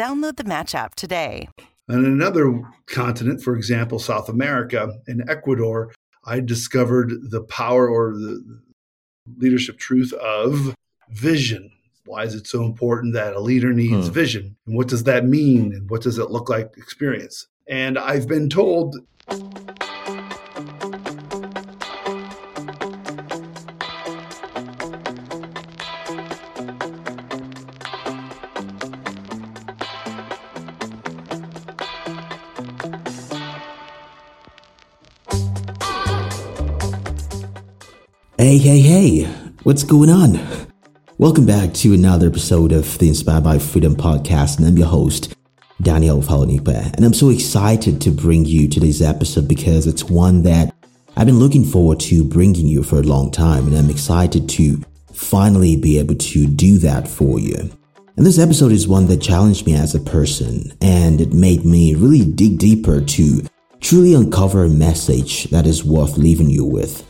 Download the Match app today. On another continent, for example, South America, in Ecuador, I discovered the power or the leadership truth of vision. Why is it so important that a leader needs Hmm. vision? And what does that mean? And what does it look like experience? And I've been told Hey, hey, hey, what's going on? Welcome back to another episode of the Inspired by Freedom podcast, and I'm your host, Daniel Falonipe. And I'm so excited to bring you today's episode because it's one that I've been looking forward to bringing you for a long time, and I'm excited to finally be able to do that for you. And this episode is one that challenged me as a person, and it made me really dig deeper to truly uncover a message that is worth leaving you with.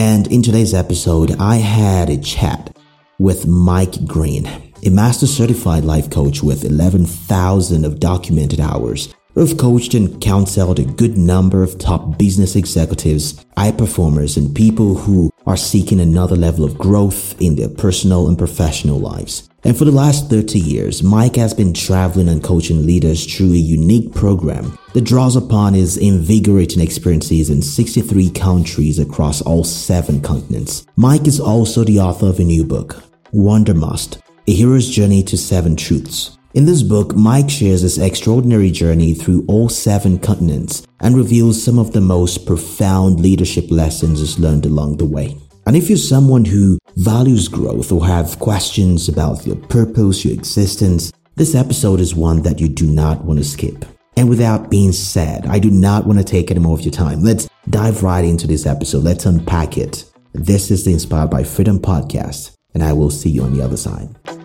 And in today's episode, I had a chat with Mike Green, a master certified life coach with 11,000 of documented hours, have coached and counseled a good number of top business executives, high performers, and people who are seeking another level of growth in their personal and professional lives. And for the last 30 years, Mike has been traveling and coaching leaders through a unique program that draws upon his invigorating experiences in 63 countries across all seven continents. Mike is also the author of a new book, Wandermust, A Hero's Journey to Seven Truths. In this book, Mike shares his extraordinary journey through all seven continents and reveals some of the most profound leadership lessons he's learned along the way. And if you're someone who values growth or have questions about your purpose, your existence, this episode is one that you do not want to skip. And without being said, I do not want to take any more of your time. Let's dive right into this episode. Let's unpack it. This is the Inspired by Freedom podcast, and I will see you on the other side. Good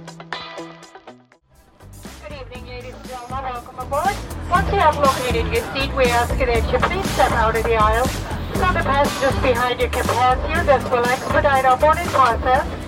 evening, ladies and gentlemen. Welcome aboard. Once you have located your seat, we ask that you please step out of the aisle so the passengers behind you can pass you. This will expedite our boarding process.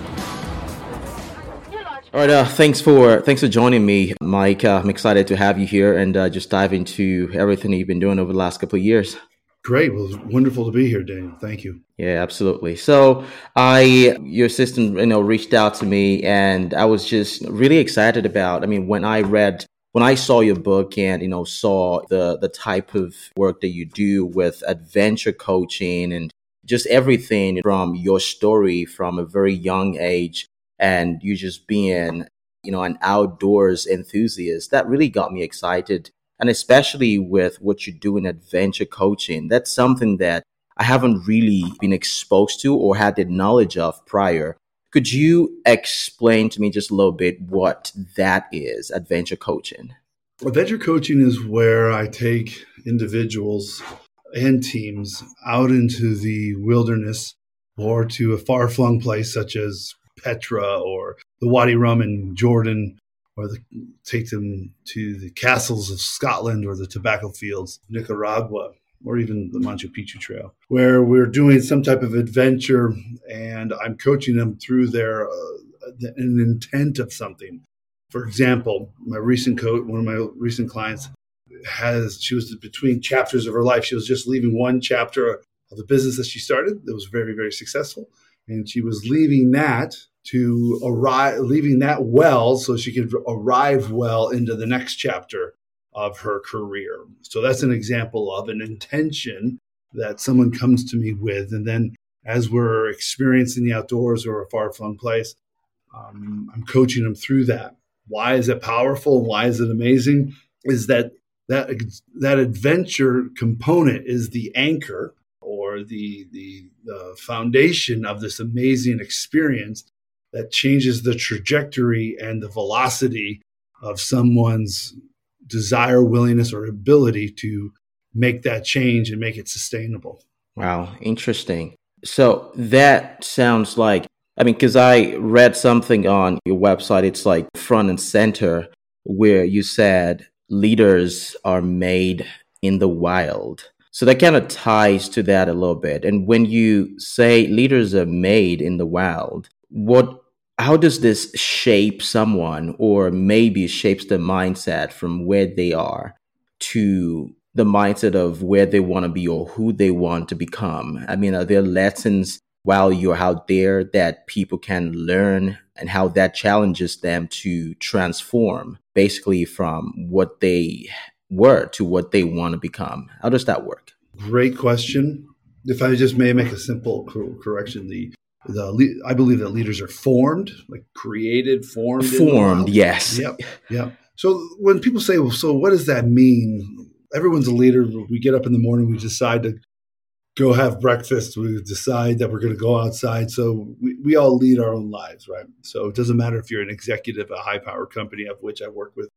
All right, uh, thanks for thanks for joining me, Mike. Uh, I'm excited to have you here and uh, just dive into everything you've been doing over the last couple of years. great. Well, it's wonderful to be here, Daniel. Thank you. Yeah, absolutely. So, I your assistant, you know, reached out to me, and I was just really excited about. I mean, when I read, when I saw your book, and you know, saw the the type of work that you do with adventure coaching and just everything from your story from a very young age, and you just being, you know, an outdoors enthusiast, that really got me excited. And especially with what you do in adventure coaching, that's something that I haven't really been exposed to or had the knowledge of prior. Could you explain to me just a little bit what that is, adventure coaching? Adventure coaching is where I take individuals and teams out into the wilderness or to a far flung place such as Petra or the Wadi Rum in Jordan, or the, take them to the castles of Scotland or the tobacco fields Nicaragua, or even the Machu Picchu Trail, where we're doing some type of adventure and I'm coaching them through their uh, an intent of something. For example, my recent coach, one of my recent clients, has she was between chapters of her life. She was just leaving one chapter of the business that she started that was very very successful, and she was leaving that to arrive, leaving that well so she could arrive well into the next chapter of her career. So that's an example of an intention that someone comes to me with. And then as we're experiencing the outdoors or a far flung place, um, I'm coaching them through that. Why is it powerful? Why is it amazing? Is that that that adventure component is the anchor the, the the foundation of this amazing experience that changes the trajectory and the velocity of someone's desire, willingness, or ability to make that change and make it sustainable. Wow, interesting. So that sounds like, I mean, because I read something on your website, it's like front and center, where you said leaders are made in the wild. So that kind of ties to that a little bit. And when you say leaders are made in the wild, what how does this shape someone or maybe shapes the mindset from where they are to the mindset of where they want to be or who they want to become? I mean, are there lessons while you're out there that people can learn and how that challenges them to transform basically from what they were to what they want to become? How does that work? Great question. If I just may make a simple correction, the the I believe that leaders are formed, like created, formed, formed. Yes. Yep. Yep. So when people say, "Well, so what does that mean?" Everyone's a leader. We get up in the morning, we decide to go have breakfast. We decide that we're going to go outside. So we, we all lead our own lives, right? So it doesn't matter if you're an executive at a high power company of which I work with,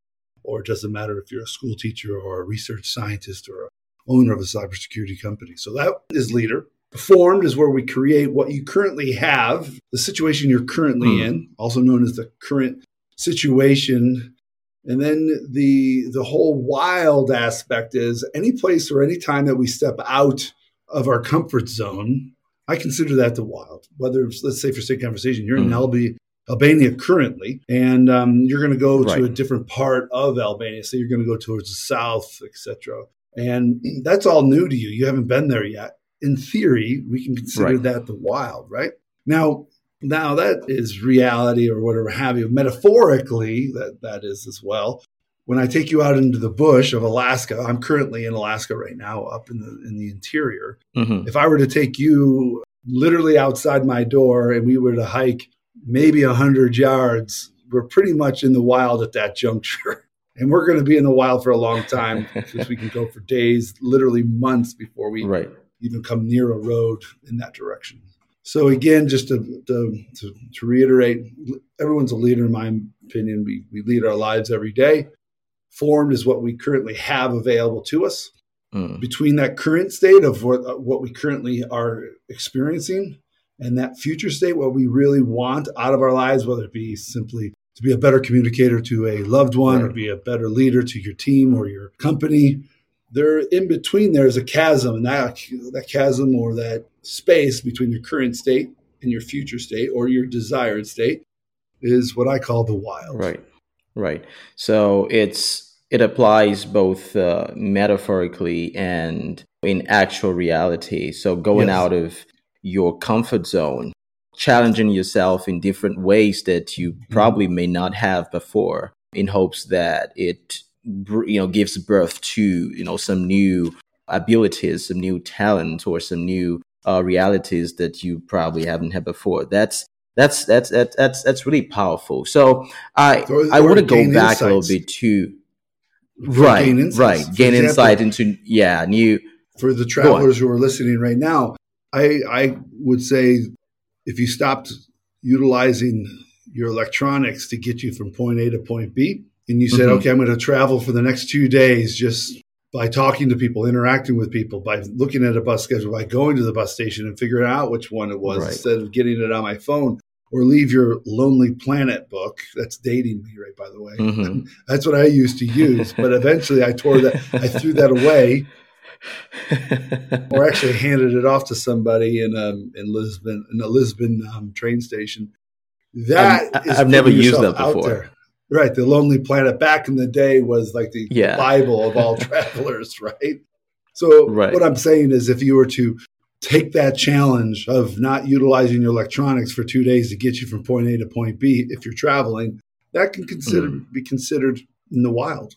or it doesn't matter if you're a school teacher or a research scientist or a owner of a cybersecurity company. So that is leader. Formed is where we create what you currently have, the situation you're currently mm. in, also known as the current situation. And then the the whole wild aspect is any place or any time that we step out of our comfort zone, I consider that the wild. Whether it's, let's say for sake of conversation, you're mm. in hmm. Albi, Albania currently, and um, you're going to go right. to a different part of Albania. So you're going to go towards the south, etc. And that's all new to you. You haven't been there yet in theory, we can consider right. that the wild, right? Now, now that is reality or whatever have you. Metaphorically, that that is as well. When I take you out into the bush of Alaska, I'm currently in Alaska right now, up in the in the interior. Mm-hmm. If I were to take you literally outside my door and we were to hike maybe a hundred yards, we're pretty much in the wild at that juncture. And we're going to be in the wild for a long time because we can go for days, literally months before we right even come near a road in that direction. So again, just to, to, to, to reiterate, everyone's a leader in my opinion. We, we lead our lives every day. Formed is what we currently have available to us. Mm. Between that current state of what, what we currently are experiencing and that future state, what we really want out of our lives, whether it be simply to be a better communicator to a loved one or be a better leader to your team or your company, there in between there is a chasm and that that chasm or that space between your current state and your future state or your desired state is what I call the wild. Right. Right. So it's it applies both uh, metaphorically and in actual reality. So going yes. out of your comfort zone, challenging yourself in different ways that you mm-hmm. probably may not have before in hopes that it you know gives birth to you know some new abilities some new talent or some new uh, realities that you probably haven't had before that's that's that's that's that's, that's really powerful so i i want to go back insights. a little bit to right gain right gain example, insight into yeah new for the travelers who are listening right now i i would say if you stopped utilizing your electronics to get you from point a to point b and you said, mm-hmm. okay, I'm going to travel for the next two days just by talking to people, interacting with people, by looking at a bus schedule, by going to the bus station and figuring out which one it was right. instead of getting it on my phone or leave your Lonely Planet book. That's dating me, right? By the way, mm-hmm. that's what I used to use. But eventually, I tore that, I threw that away, or actually handed it off to somebody in um, in Lisbon, in a Lisbon um, train station. That I've, I've never used that before. Right. The Lonely Planet back in the day was like the yeah. Bible of all travelers, right? So right. what I'm saying is if you were to take that challenge of not utilizing your electronics for two days to get you from point A to point B, if you're traveling, that can consider mm. be considered in the wild.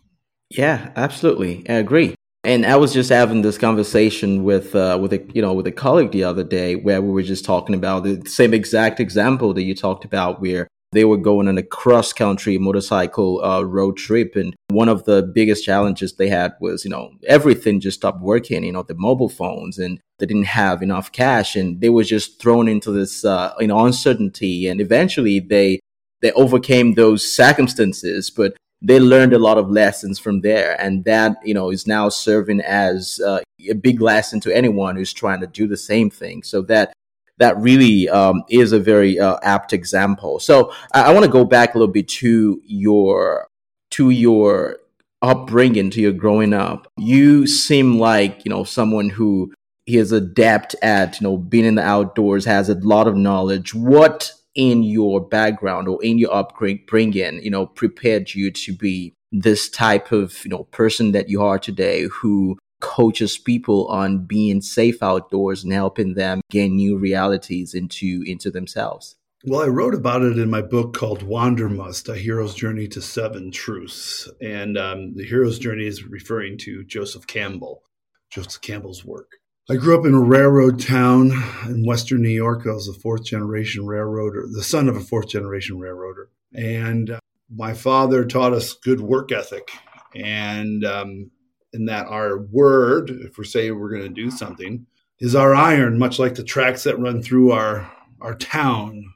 Yeah, absolutely. I agree. And I was just having this conversation with uh, with a you know with a colleague the other day where we were just talking about the same exact example that you talked about, where they were going on a cross country motorcycle uh, road trip, and one of the biggest challenges they had was you know everything just stopped working, you know the mobile phones, and they didn't have enough cash, and they were just thrown into this uh, you know uncertainty, and eventually they they overcame those circumstances, but they learned a lot of lessons from there. And that you know is now serving as uh, a big lesson to anyone who's trying to do the same thing. So that that really um, is a very uh, apt example. So i, I want to go back a little bit to your to your upbringing to your growing up. You seem like you know someone who is adept at you know being in the outdoors has a lot of knowledge. What in your background or in your upgrade upbringing, you know, prepared you to be this type of, you know, person that you are today who coaches people on being safe outdoors and helping them gain new realities into into themselves. Well, I wrote about it in my book called Wandermust, A Hero's Journey to Seven Truths. And um, the hero's journey is referring to Joseph Campbell, Joseph Campbell's work. I grew up in a railroad town in Western New York. I was a fourth generation railroader, the son of a fourth generation railroader. And uh, my father taught us good work ethic. And um, in that our word, if we're saying we're going to do something, is our iron, much like the tracks that run through our, our town.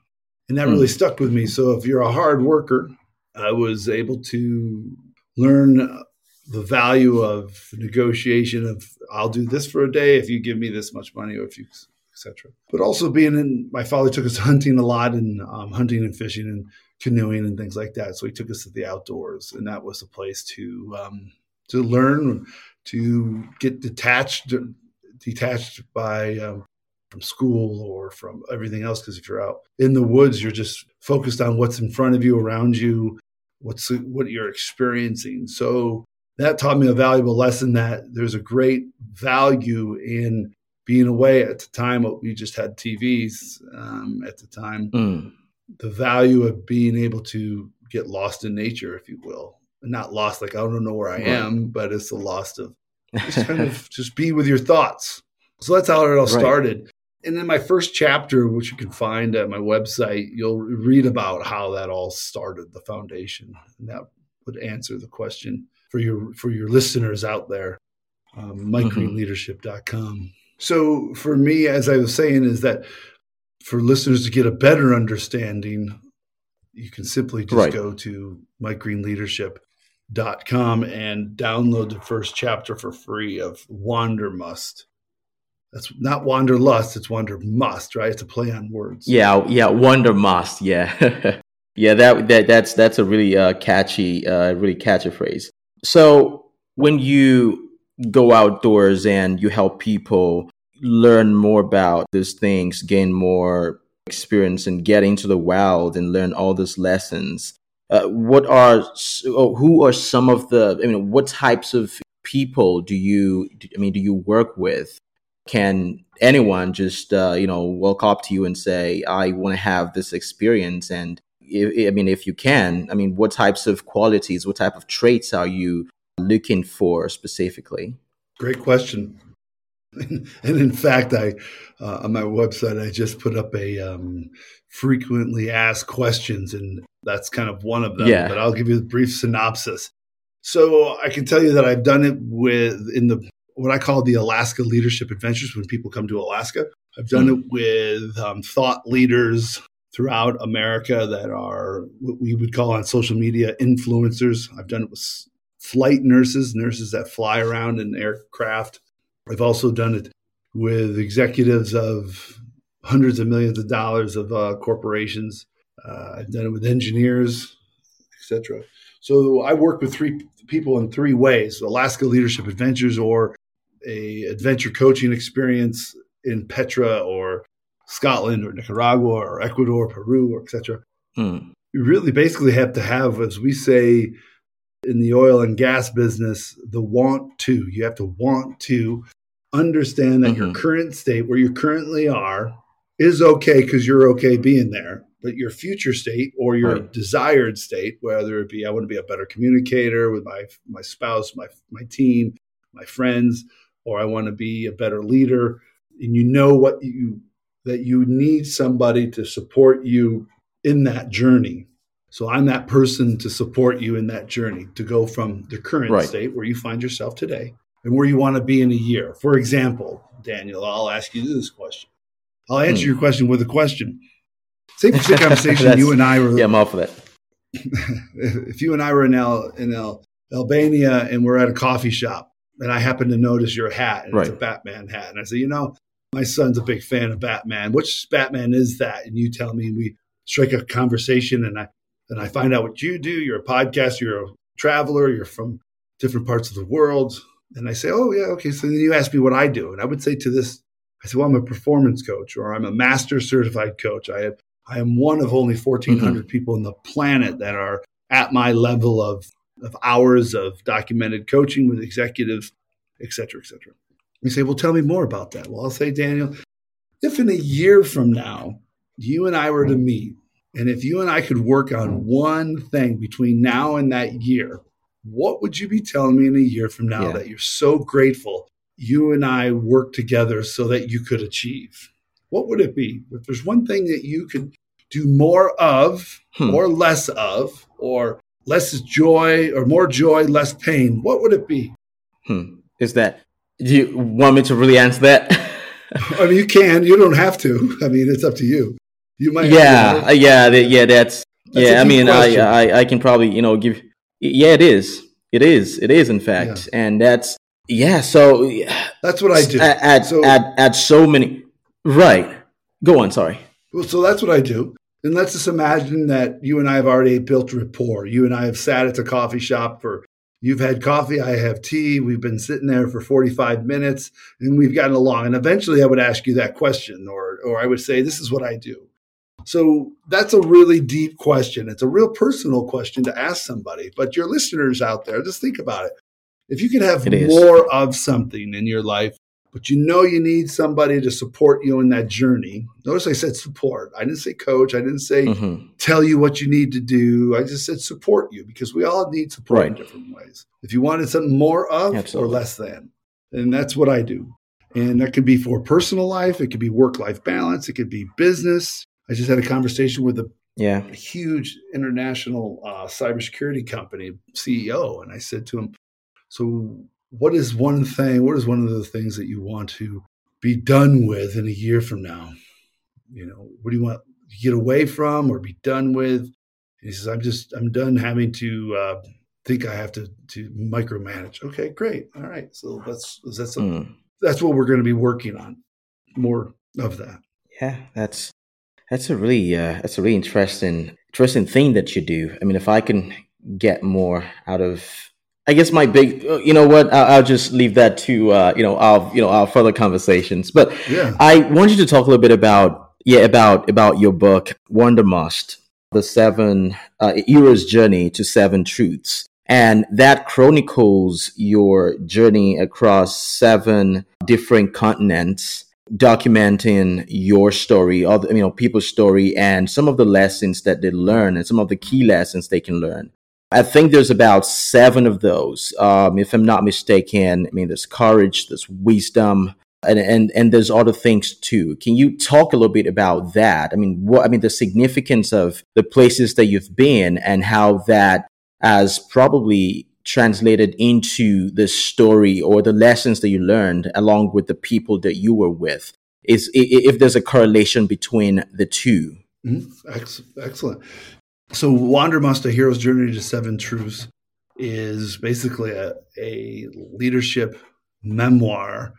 And that really hmm. stuck with me. So if you're a hard worker, I was able to learn the value of negotiation of I'll do this for a day if you give me this much money or if you etc. But also being in my father took us hunting a lot and um, hunting and fishing and canoeing and things like that. So he took us to the outdoors, and that was a place to um, to learn, to get detached, detached by um, from school or from everything else. Because if you're out in the woods, you're just focused on what's in front of you, around you, what's what you're experiencing. So that taught me a valuable lesson that there's a great value in being away at the time we just had tvs um, at the time mm. the value of being able to get lost in nature if you will not lost like i don't know where i right. am but it's the lost of just kind of just be with your thoughts so that's how it all right. started and then my first chapter which you can find at my website you'll read about how that all started the foundation and that would answer the question for your for your listeners out there. Um, MikeGreenLeadership.com. So for me, as I was saying, is that for listeners to get a better understanding, you can simply just right. go to MikeGreenLeadership.com and download the first chapter for free of Wandermust. That's not Wanderlust, it's Wandermust, right? It's a play on words. Yeah, yeah, Wandermust, yeah. yeah, that, that that's that's a really uh, catchy, uh, really catchy phrase. So when you go outdoors and you help people learn more about these things, gain more experience, and get into the wild and learn all these lessons, uh, what are oh, who are some of the? I mean, what types of people do you? I mean, do you work with? Can anyone just uh, you know walk up to you and say, "I want to have this experience," and I mean, if you can, I mean, what types of qualities, what type of traits are you looking for specifically? Great question. and in fact, I uh, on my website I just put up a um, frequently asked questions, and that's kind of one of them. Yeah. But I'll give you a brief synopsis. So I can tell you that I've done it with in the what I call the Alaska Leadership Adventures. When people come to Alaska, I've done mm. it with um, thought leaders, throughout America that are what we would call on social media influencers. I've done it with flight nurses, nurses that fly around in aircraft. I've also done it with executives of hundreds of millions of dollars of uh, corporations. Uh, I've done it with engineers, etc. So I work with three people in three ways: Alaska Leadership Adventures, or a adventure coaching experience in Petra or Scotland or Nicaragua or Ecuador, Peru, or etc. Hmm. You really basically have to have, as we say in the oil and gas business, the want to. You have to want to understand that mm-hmm. your current state, where you currently are, is okay because you're okay being there. but your future state or your Right. desired state, whether it be I want to be a better communicator with my my spouse, my my team, my friends, or I want to be a better leader, and you know what you that you need somebody to support you in that journey. So I'm that person to support you in that journey to go from the current Right. state where you find yourself today and where you want to be in a year. For example, Daniel, I'll ask you this question. I'll answer Hmm. your question with a question. The conversation you and I were Yeah, I'm all for that. if you and I were in in Albania and we're at a coffee shop and I happen to notice your hat and it's a Batman hat and I say, you know, my son's a big fan of Batman. Which Batman is that? And you tell me, and we strike a conversation, and I and I find out what you do. You're a podcast. You're a traveler. You're from different parts of the world. And I say, oh yeah, okay. So then you ask me what I do, and I would say to this, I say, well, I'm a performance coach, or I'm a master certified coach. I have, I am one of only 1,400 mm-hmm. people on the planet that are at my level of of hours of documented coaching with executives, et cetera, et cetera. You say, well, tell me more about that. Well, I'll say, Daniel, if in a year from now, you and I were to meet, and if you and I could work on one thing between now and that year, what would you be telling me in a year from now Yeah. that you're so grateful you and I worked together so that you could achieve? What would it be? If there's one thing that you could do more of Hmm. or less of, or less joy or more joy, less pain, what would it be? Hmm. Is that? Do you want me to really answer that? I mean, you can, you don't have to. I mean, it's up to you. You might. yeah, yeah, yeah. That's, That's yeah. I mean, I, question. I, I can probably, you know, give. Yeah, it is. It is. It is. In fact, and that's yeah. So That's what I do. At, at, So- at at so many. Right. Go on. Sorry. Well, so that's what I do. And let's just imagine that you and I have already built rapport. You and I have sat at the coffee shop for, you've had coffee, I have tea. We've been sitting there for 45 minutes and we've gotten along. And eventually I would ask you that question or, or I would say, this is what I do. So that's a really deep question. It's a real personal question to ask somebody. But your listeners out there, just think about it. If you could have more of something in your life, but you know you need somebody to support you in that journey. Notice I said support. I didn't say coach. I didn't say hmm tell you what you need to do. I just said support you because we all need support in different ways. If you wanted something more of Absolutely. or less than, and that's what I do. And that could be for personal life. It could be work life balance. It could be business. I just had a conversation with a Yeah. a huge international uh, cybersecurity company CEO, and I said to him, "So, what is one thing? What is one of the things that you want to be done with in a year from now? You know, what do you want to get away from or be done with?" And he says, "I'm just, I'm done having to uh, think I have to to micromanage." Okay, great, all right. So that's that's Mm. that's what we're going to be working on. More of that. Yeah, that's that's a really uh, that's a really interesting interesting thing that you do. I mean, if I can get more out of, I guess my big, uh, you know what, I'll, I'll just leave that to uh, you know our you know our further conversations. But Yeah. I want you to talk a little bit about yeah about about your book Wandermust, the seven uh, eras journey to seven truths. And that chronicles your journey across seven different continents documenting your story, all the, you know, people's story, and some of the lessons that they learn, and some of the key lessons they can learn. I think there's about seven of those, um, if I'm not mistaken. I mean, there's courage, there's wisdom, and and and there's other things too. Can you talk a little bit about that? I mean, what I mean, the significance of the places that you've been, and how that has probably translated into the story or the lessons that you learned along with the people that you were with is if there's a correlation between the two Mhm. Excellent. So, Wandermust, A Hero's Journey to Seven Truths, is basically a, a leadership memoir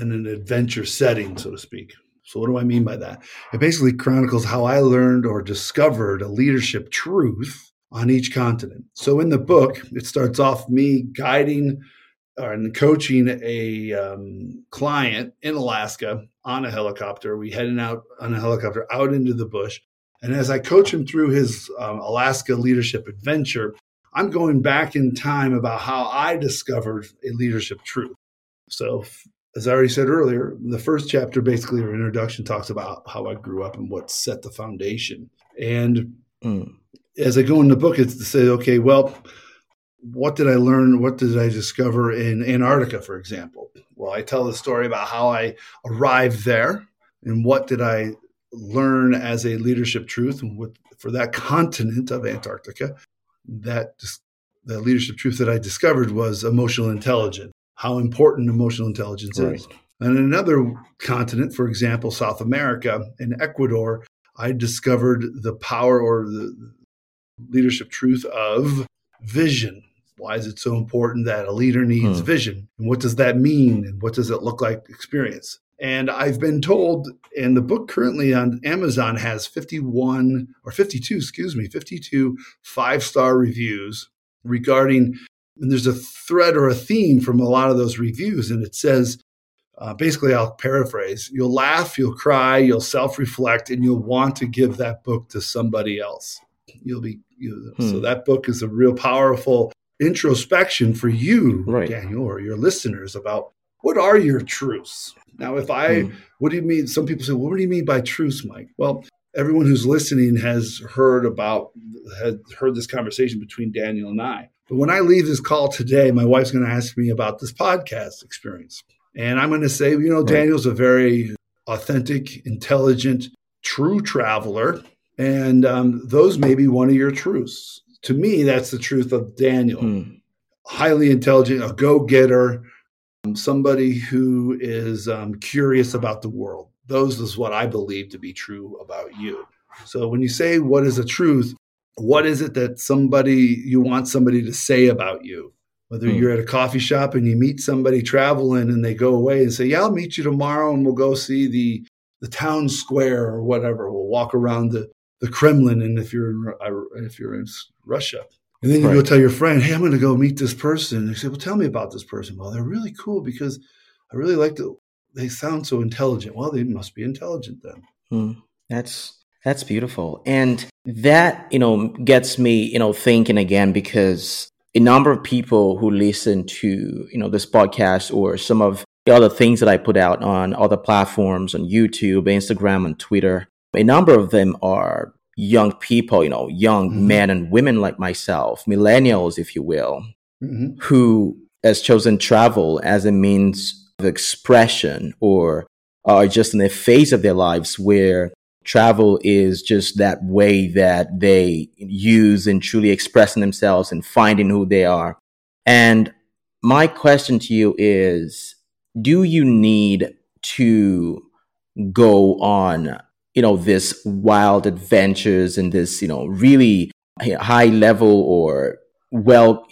in an adventure setting, so to speak. So, what do I mean by that? It basically chronicles how I learned or discovered a leadership truth on each continent. So, in the book, it starts off me guiding or coaching a um, client in Alaska on a helicopter. We heading out on a helicopter out into the bush. And as I coach him through his um, Alaska leadership adventure, I'm going back in time about how I discovered a leadership truth. So, as I already said earlier, the first chapter, basically, our introduction, talks about how I grew up and what set the foundation. And mm. as I go in the book, it's to say, okay, well, what did I learn? What did I discover in Antarctica, for example? Well, I tell the story about how I arrived there and what did I learn as a leadership truth and what, for that continent of Antarctica. That the leadership truth that I discovered was emotional intelligence, how important emotional intelligence right. is. And another continent, for example, South America, in Ecuador, I discovered the power or the leadership truth of vision. Why is it so important that a leader needs hmm. vision? And what does that mean? And what does it look like experience? And I've been told, and the book currently on Amazon has 51 or 52, excuse me, 52 five star reviews regarding, and there's a thread or a theme from a lot of those reviews. And it says, uh, basically, I'll paraphrase you'll laugh, you'll cry, you'll self reflect, and you'll want to give that book to somebody else. You'll be, you hmm. so that book is a real powerful introspection for you, right. Daniel, or your listeners about what are your truths? Now, if I, mm. what do you mean? Some people say, well, what do you mean by truths, Mike? Well, everyone who's listening has heard about, had heard this conversation between Daniel and I. But when I leave this call today, my wife's going to ask me about this podcast experience. And I'm going to say, you know, right. Daniel's a very authentic, intelligent, true traveler. And um, those may be one of your truths. To me, that's the truth of Daniel. Mm. Highly intelligent, a go getter, somebody who is um, curious about the world. Those is what I believe to be true about you. So when you say what is a truth, what is it that somebody you want somebody to say about you? Whether hmm. you're at a coffee shop and you meet somebody traveling and they go away and say, "Yeah, I'll meet you tomorrow and we'll go see the the town square or whatever. We'll walk around the the Kremlin." And if you're in, if you're in Russia, and then you right. go tell your friend, "Hey, I'm going to go meet this person." And they say, "Well, tell me about this person." Well, they're really cool because I really like to. They sound so intelligent. Well, they must be intelligent then. Hmm. That's that's beautiful, and that you know gets me you know thinking again because a number of people who listen to you know this podcast or some of the other things that I put out on other platforms on YouTube, Instagram, and Twitter, a number of them are young people, you know, young mm-hmm. men and women like myself, millennials, if you will, mm-hmm. who has chosen travel as a means of expression or are just in a phase of their lives where travel is just that way that they use in truly expressing themselves and finding who they are. And my question to you is do you need to go on you know, this wild adventures and this, you know, really high level or well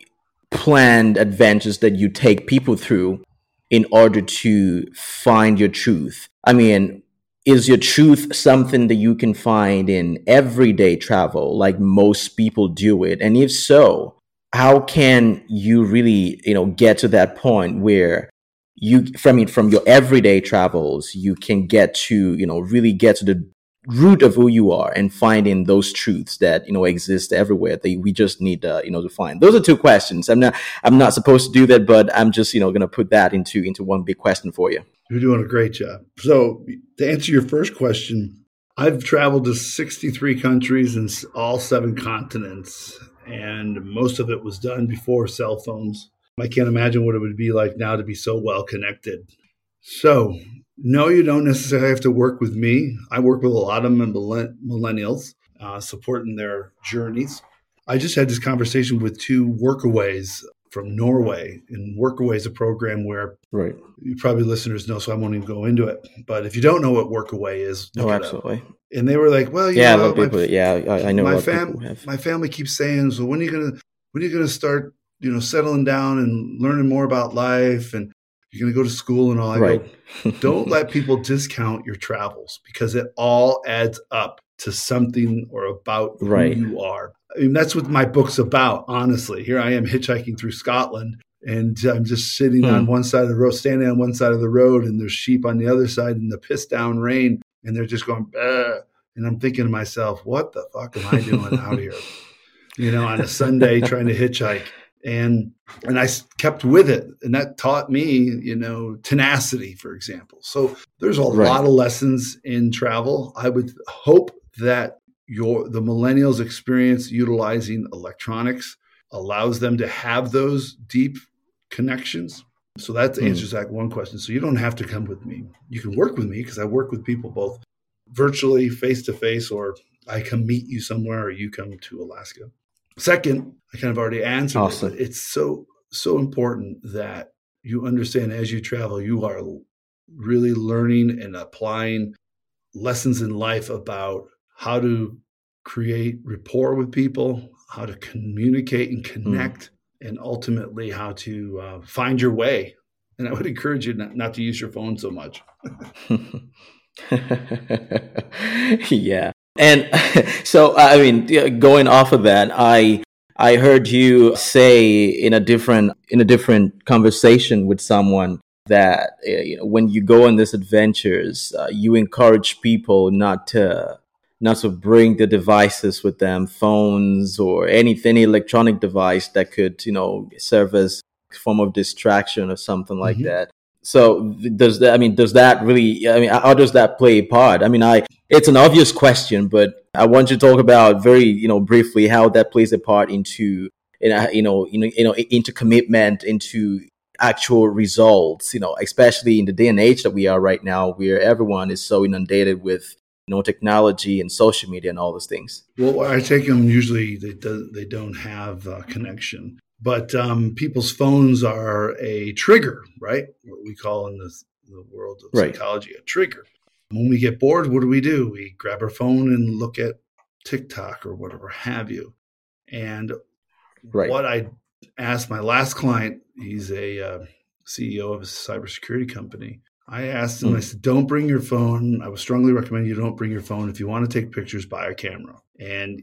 planned adventures that you take people through in order to find your truth. I mean, is your truth something that you can find in everyday travel like most people do it? And if so, how can you really, you know, get to that point where you from from your everyday travels you can get to you know really get to the root of who you are and finding those truths that you know exist everywhere that we just need to you know to find. Those are two questions. I'm not i'm not supposed to do that but i'm just you know going to put that into into one big question for you. You're doing a great job. So to answer your first question i've traveled to 63 countries and all seven continents and most of it was done before cell phones. I can't imagine what it would be like now to be so well connected. So no, you don't necessarily have to work with me. I work with a lot of millennials, uh, supporting their journeys. I just had this conversation with two workaways from Norway. And Workaway is a program where right. you probably listeners know, so I won't even go into it. But if you don't know what Workaway is, oh, absolutely. And they were like, "Well, yeah, know, people, yeah, I, I know. My fam, my family keeps saying, so when are you gonna, when are you gonna start, you know, settling down and learning more about life and you're going to go to school and all. I right. Go, don't let people discount your travels because it all adds up to something or about right. who you are. I mean, that's what my book's about, honestly. Here I am hitchhiking through Scotland and I'm just sitting hmm. on one side of the road, standing on one side of the road, and there's sheep on the other side in the piss down rain, and they're just going, Bah. and I'm thinking to myself, what the fuck am I doing out here? You know, on a Sunday trying to hitchhike and and I kept with it, and that taught me, you know, tenacity, for example. So there's a right. lot of lessons in travel. I would hope that your the millennials experience utilizing electronics allows them to have those deep connections. So that Hmm. answers that one question. So you don't have to come with me. You can work with me because I work with people both virtually, face to face, or I come meet you somewhere or you come to Alaska. Second, I kind of already answered Awesome. it, it's so so important that you understand as you travel, you are really learning and applying lessons in life about how to create rapport with people, how to communicate and connect, and ultimately how to uh, find your way. And I would encourage you not, not to use your phone so much. yeah. And so, I mean, going off of that, I I heard you say in a different in a different conversation with someone that uh, you know, when you go on these adventures, uh, you encourage people not to not to bring the devices with them, phones or any any electronic device that could you know serve as form of distraction or something like Mhm. that. So does that? I mean, does that really? I mean, how does that play a part? I mean, I it's an obvious question, but I want you to talk about very you know briefly how that plays a part into you know you know you know, into commitment into actual results. You know, especially in the day and age that we are right now, where everyone is so inundated with you know technology and social media and all those things. Well, I take them usually they do, they don't have a connection, but um, people's phones are a trigger, right? What we call in the, the world of Right. psychology a trigger. When we get bored, what do we do? We grab our phone and look at TikTok or whatever have you. And Right. what I asked my last client, he's a uh, CEO of a cybersecurity company. I asked him, Hmm. I said, don't bring your phone. I would strongly recommend you don't bring your phone. If you want to take pictures, buy a camera. And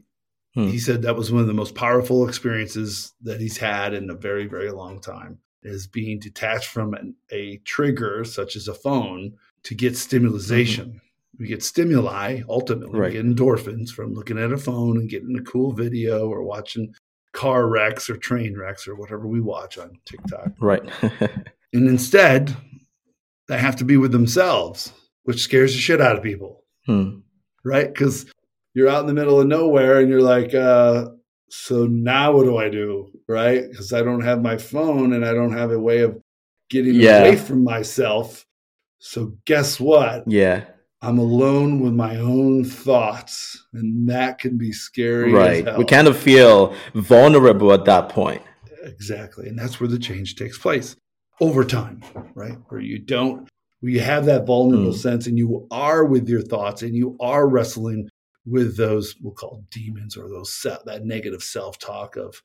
Hmm. he said that was one of the most powerful experiences that he's had in a very, very long time is being detached from an, a trigger such as a phone to get stimulation. We get stimuli, ultimately, Right. we get endorphins from looking at a phone and getting a cool video or watching car wrecks or train wrecks or whatever we watch on TikTok. Right. And instead, they have to be with themselves, which scares the shit out of people Hmm. right? Because you're out in the middle of nowhere and you're like, uh, so now what do I do, right? Because I don't have my phone and I don't have a way of getting Yeah. away from myself. So guess what? Yeah. I'm alone with my own thoughts, and that can be scary. Right. We kind of feel vulnerable at that point. Exactly. And that's where the change takes place over time, right? Where you don't, where you have that vulnerable Mm. sense and you are with your thoughts and you are wrestling with those, we'll call demons or those, se- that negative self talk of,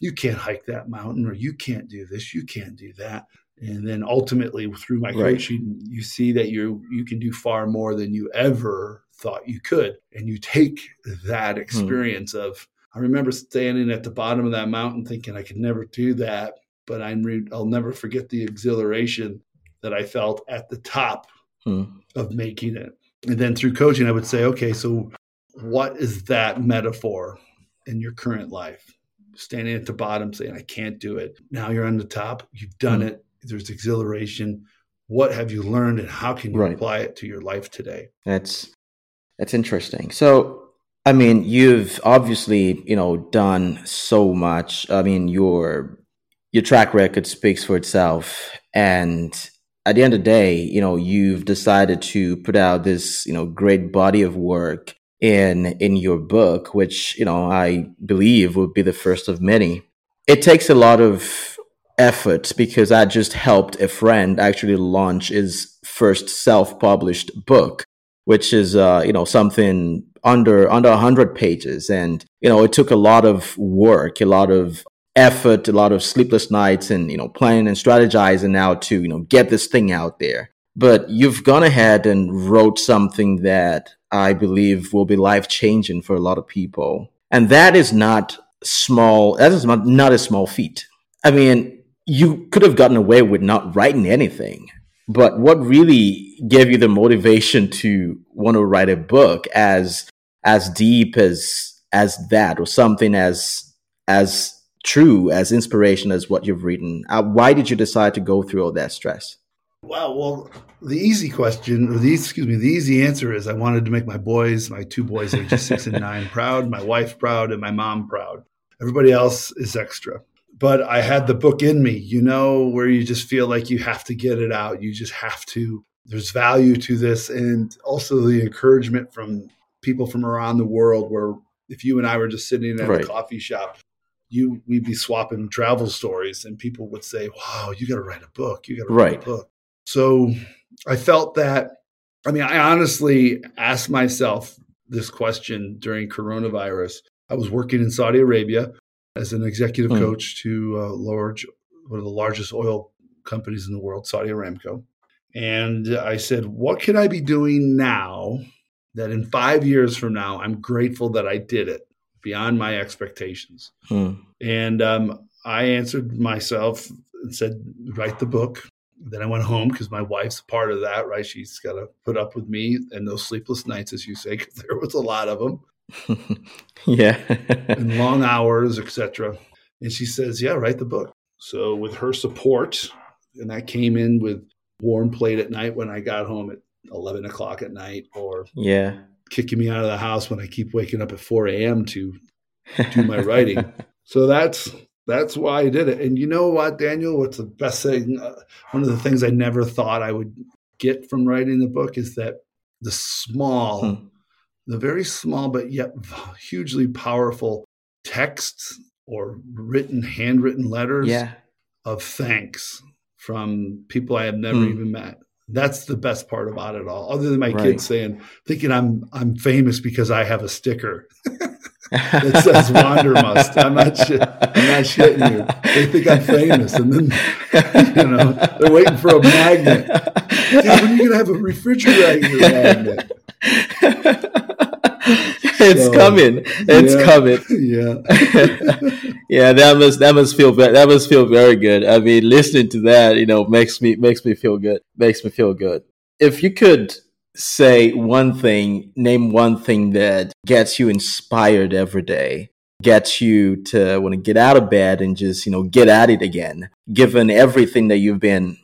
you can't hike that mountain or you can't do this, you can't do that. And then ultimately through my Right. coaching, you see that you you can do far more than you ever thought you could. And you take that experience of, I remember standing at the bottom of that mountain thinking I could never do that, but I'm re- I'll never forget the exhilaration that I felt at the top Hmm. of making it. And then through coaching, I would say, okay, so what is that metaphor in your current life? Standing at the bottom saying, I can't do it. Now you're on the top, you've done Hmm. it, there's exhilaration. What have you learned and how can you Right. apply it to your life today? That's that's interesting. So, I mean, you've obviously, you know, done so much. I mean, your your track record speaks for itself, and at the end of the day, you know, you've decided to put out this, you know, great body of work in in your book, which you know I believe will be the first of many. It takes a lot of effort because I just helped a friend actually launch his first self-published book which is uh, you know something under under 100 pages and you know it took a lot of work a lot of effort a lot of sleepless nights and you know planning and strategizing now to you know get this thing out there but you've gone ahead and wrote something that i believe will be life changing for a lot of people. And that is not small that is not, not a small feat. I mean you could have gotten away with not writing anything but what really gave you the motivation to want to write a book as as deep as as that or something as as true as inspiration as what you've written? Uh, why did you decide to go through all that stress Wow. Well, the easy question, or the excuse me, the easy answer is I wanted to make my boys, my two boys, ages six and nine, proud, my wife proud, and my mom proud. Everybody else is extra. But I had the book in me, you know, where you just feel like you have to get it out. You just have to. There's value to this, and also the encouragement from people from around the world. Where if you and I were just sitting at Right. a coffee shop, you we'd be swapping travel stories, and people would say, "Wow, you got to write a book. You got to write Right. a book." So I felt that. I mean, I honestly asked myself this question during coronavirus. I was working in Saudi Arabia as an executive Hmm. coach to uh, large, one of the largest oil companies in the world, Saudi Aramco. And I said, What can I be doing now that in five years from now, I'm grateful that I did it beyond my expectations? Hmm. And um, I answered myself and said, write the book. Then I went home because my wife's part of that, right? She's got to put up with me and those sleepless nights, as you say, because there was a lot of them yeah. and long hours, etc. And she says, yeah, write the book. So with her support, and I came in with warm plate at night when I got home at 11 o'clock at night or yeah. kicking me out of the house when I keep waking up at 4 a.m. to do my writing. So that's that's why I did it. And you know what, Daniel? What's the best thing? Uh, one of the things I never thought I would get from writing the book is that the small, Hmm. the very small but yet hugely powerful texts or written, handwritten letters Yeah. of thanks from people I have never Hmm. even met. That's the best part about it all. Other than my Right. kids saying, thinking I'm I'm famous because I have a sticker that says Wandermust. I'm not shit, I'm not shitting you. They think I'm famous, and then you know they're waiting for a magnet. Yeah, when are you gonna have a refrigerator magnet? it's So, coming. It's yeah. coming. Yeah, yeah, that must that must feel that must feel very good. I mean, listening to that, you know, makes me makes me feel good. Makes me feel good. If you could say one thing, name one thing that gets you inspired every day, gets you to want to get out of bed and just you know get at it again. Given everything that you've been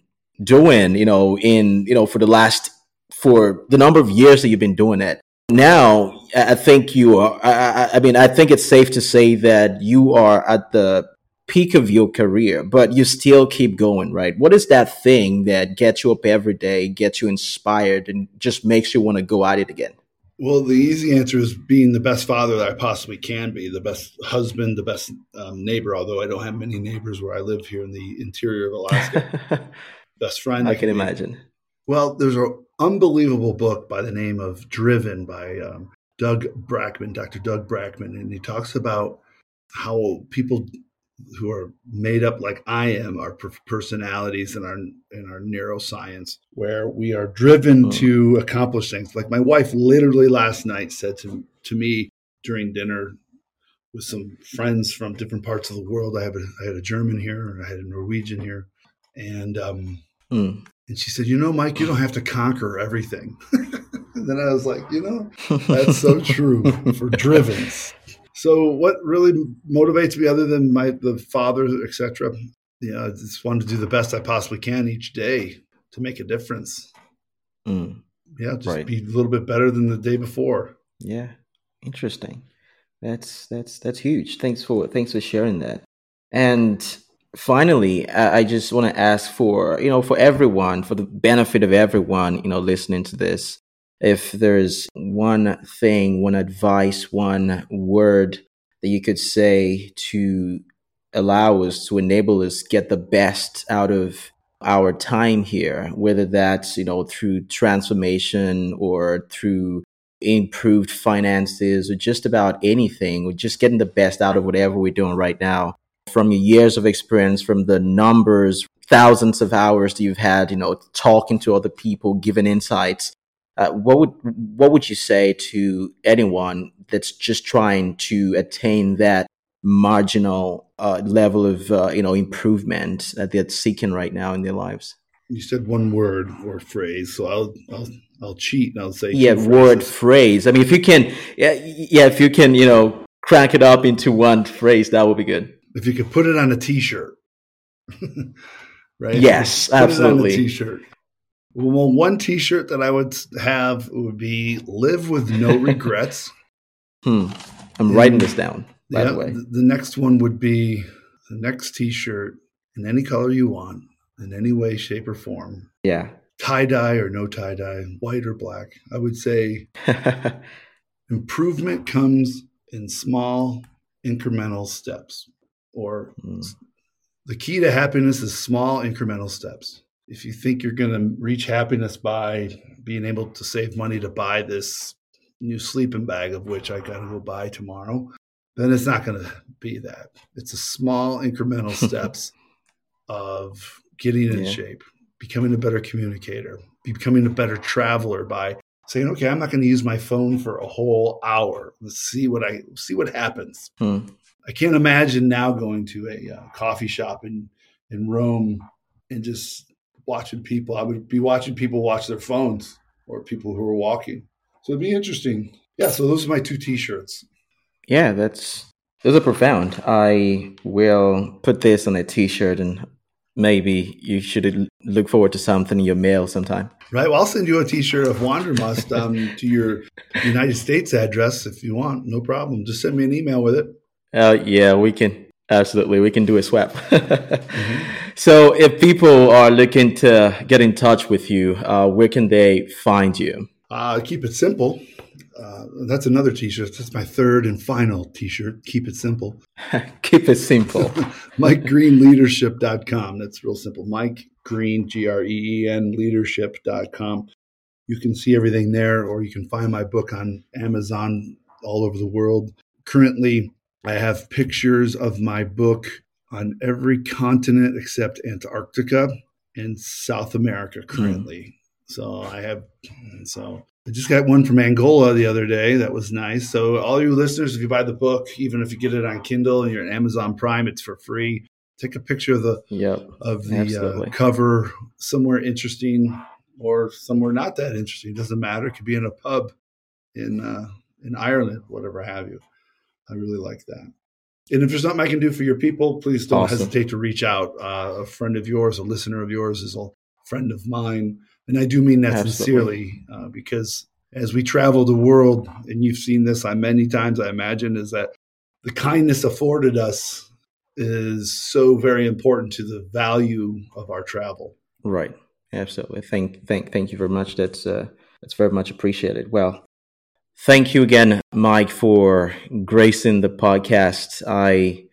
doing, you know, in you know for the last for the number of years that you've been doing it now i think you are I, I mean i think it's safe to say that you are at the peak of your career but you still keep going right what is that thing that gets you up every day gets you inspired and just makes you want to go at it again Well, the easy answer is being the best father that I possibly can be, the best husband, the best um, neighbor. Although I don't have many neighbors where I live here in the interior of Alaska. best friend. i can be. imagine Well, there's an unbelievable book by the name of Driven by um, Doug Brackmann, Dr. Doug Brackmann, and he talks about how people who are made up like I am, our per- personalities and our in our neuroscience, where we are driven Hmm. to accomplish things. Like my wife literally last night said to to me during dinner with some friends from different parts of the world. I have a, I had a German here, and I had a Norwegian here, and um, Mm. and she said, "You know, Mike, you don't have to conquer everything." and then I was like, "You know, that's so true for drivens." So, what really motivates me, other than my the father, etc., you know, I just want to do the best I possibly can each day to make a difference. Mm. Yeah, just Right. be a little bit better than the day before. Yeah, interesting. That's that's that's huge. Thanks for thanks for sharing that. And finally, I, I just want to ask for you know for everyone, for the benefit of everyone, you know, listening to this, if there's one thing, one advice, one word that you could say to allow us to enable us get the best out of our time here, whether that's you know through transformation or through improved finances or just about anything, or just getting the best out of whatever we're doing right now. From your years of experience, from the numbers, thousands of hours that you've had, you know, talking to other people, giving insights, uh, what would what would you say to anyone that's just trying to attain that marginal uh, level of uh, you know improvement that they're seeking right now in their lives? You said one word or phrase, so I'll I'll I'll cheat and I'll say yeah word phrase i mean if you can yeah yeah if you can you know crank it up into one phrase that would be good If you could put it on a T-shirt, right? Yes, Put it on a absolutely. T-shirt. Well, one T-shirt that I would have would be "Live with no regrets." hmm. I'm writing this down. By yeah, the way, the next one would be the next T-shirt in any color you want, in any way, shape, or form. yeah. Tie dye or no tie dye, white or black. I would say improvement comes in small incremental steps or Mm. the key to happiness is small incremental steps if you think you're going to reach happiness by being able to save money to buy this new sleeping bag of which i got to go buy tomorrow then it's not going to be that it's a small incremental steps of getting in Yeah. shape becoming a better communicator becoming a better traveler by saying okay i'm not going to use my phone for a whole hour let's see what i see what happens Hmm. I can't imagine now going to a uh, coffee shop in in Rome and just watching people. I would be watching people watch their phones or people who are walking. So it'd be interesting. Yeah. So those are my two T-shirts. Yeah, that's those are profound. I will put this on a T-shirt, and maybe you should look forward to something in your mail sometime. Right. Well, I'll send you a T-shirt of Wandermust um, to your United States address if you want. No problem. Just send me an email with it. Uh, yeah, we can absolutely we can do a swap. So, if people are looking to get in touch with you, uh, where can they find you? Uh, keep it simple. Uh, that's another T-shirt. That's my third and final T-shirt. Keep it simple. Keep it simple. MikeGreenLeadership.com. That's real simple. Mike Green, G R E E N, leadership.com. You can see everything there, or you can find my book on Amazon all over the world. Currently, I have pictures of my book on every continent except Antarctica and South America currently. So I have, so I just got one from Angola the other day. That was nice. So all you listeners, if you buy the book, even if you get it on Kindle and you're Amazon Prime, it's for free. Take a picture of the yep. of the uh, cover somewhere interesting or somewhere not that interesting. Doesn't matter. It could be in a pub in uh, in Ireland, whatever have you. I really like that. And if there's something I can do for your people, please don't Awesome. hesitate to reach out. Uh, a friend of yours, a listener of yours, is a friend of mine, and I do mean that Absolutely. sincerely uh, because as we travel the world, and you've seen this uh, many times, I imagine, is that the kindness afforded us is so very important to the value of our travel. Right. Absolutely. Thank thank thank you very much. That's uh that's very much appreciated. Well, thank you again, Mike, for gracing the podcast. I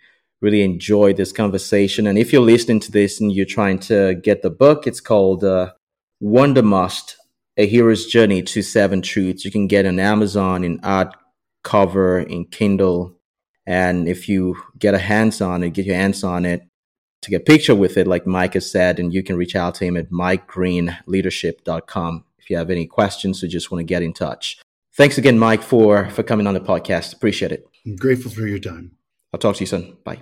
really enjoyed this conversation. And if you're listening to this and you're trying to get the book, it's called uh, Wandermust: A Hero's Journey to Seven Truths. You can get it on Amazon in art cover in Kindle. And if you get a hands on it, get your hands on it, to get a picture with it, like Mike has said, and you can reach out to him at mikegreenleadership.com if you have any questions or just want to get in touch. Thanks again, Mike, for, for coming on the podcast. Appreciate it. I'm grateful for your time. I'll talk to you soon. Bye.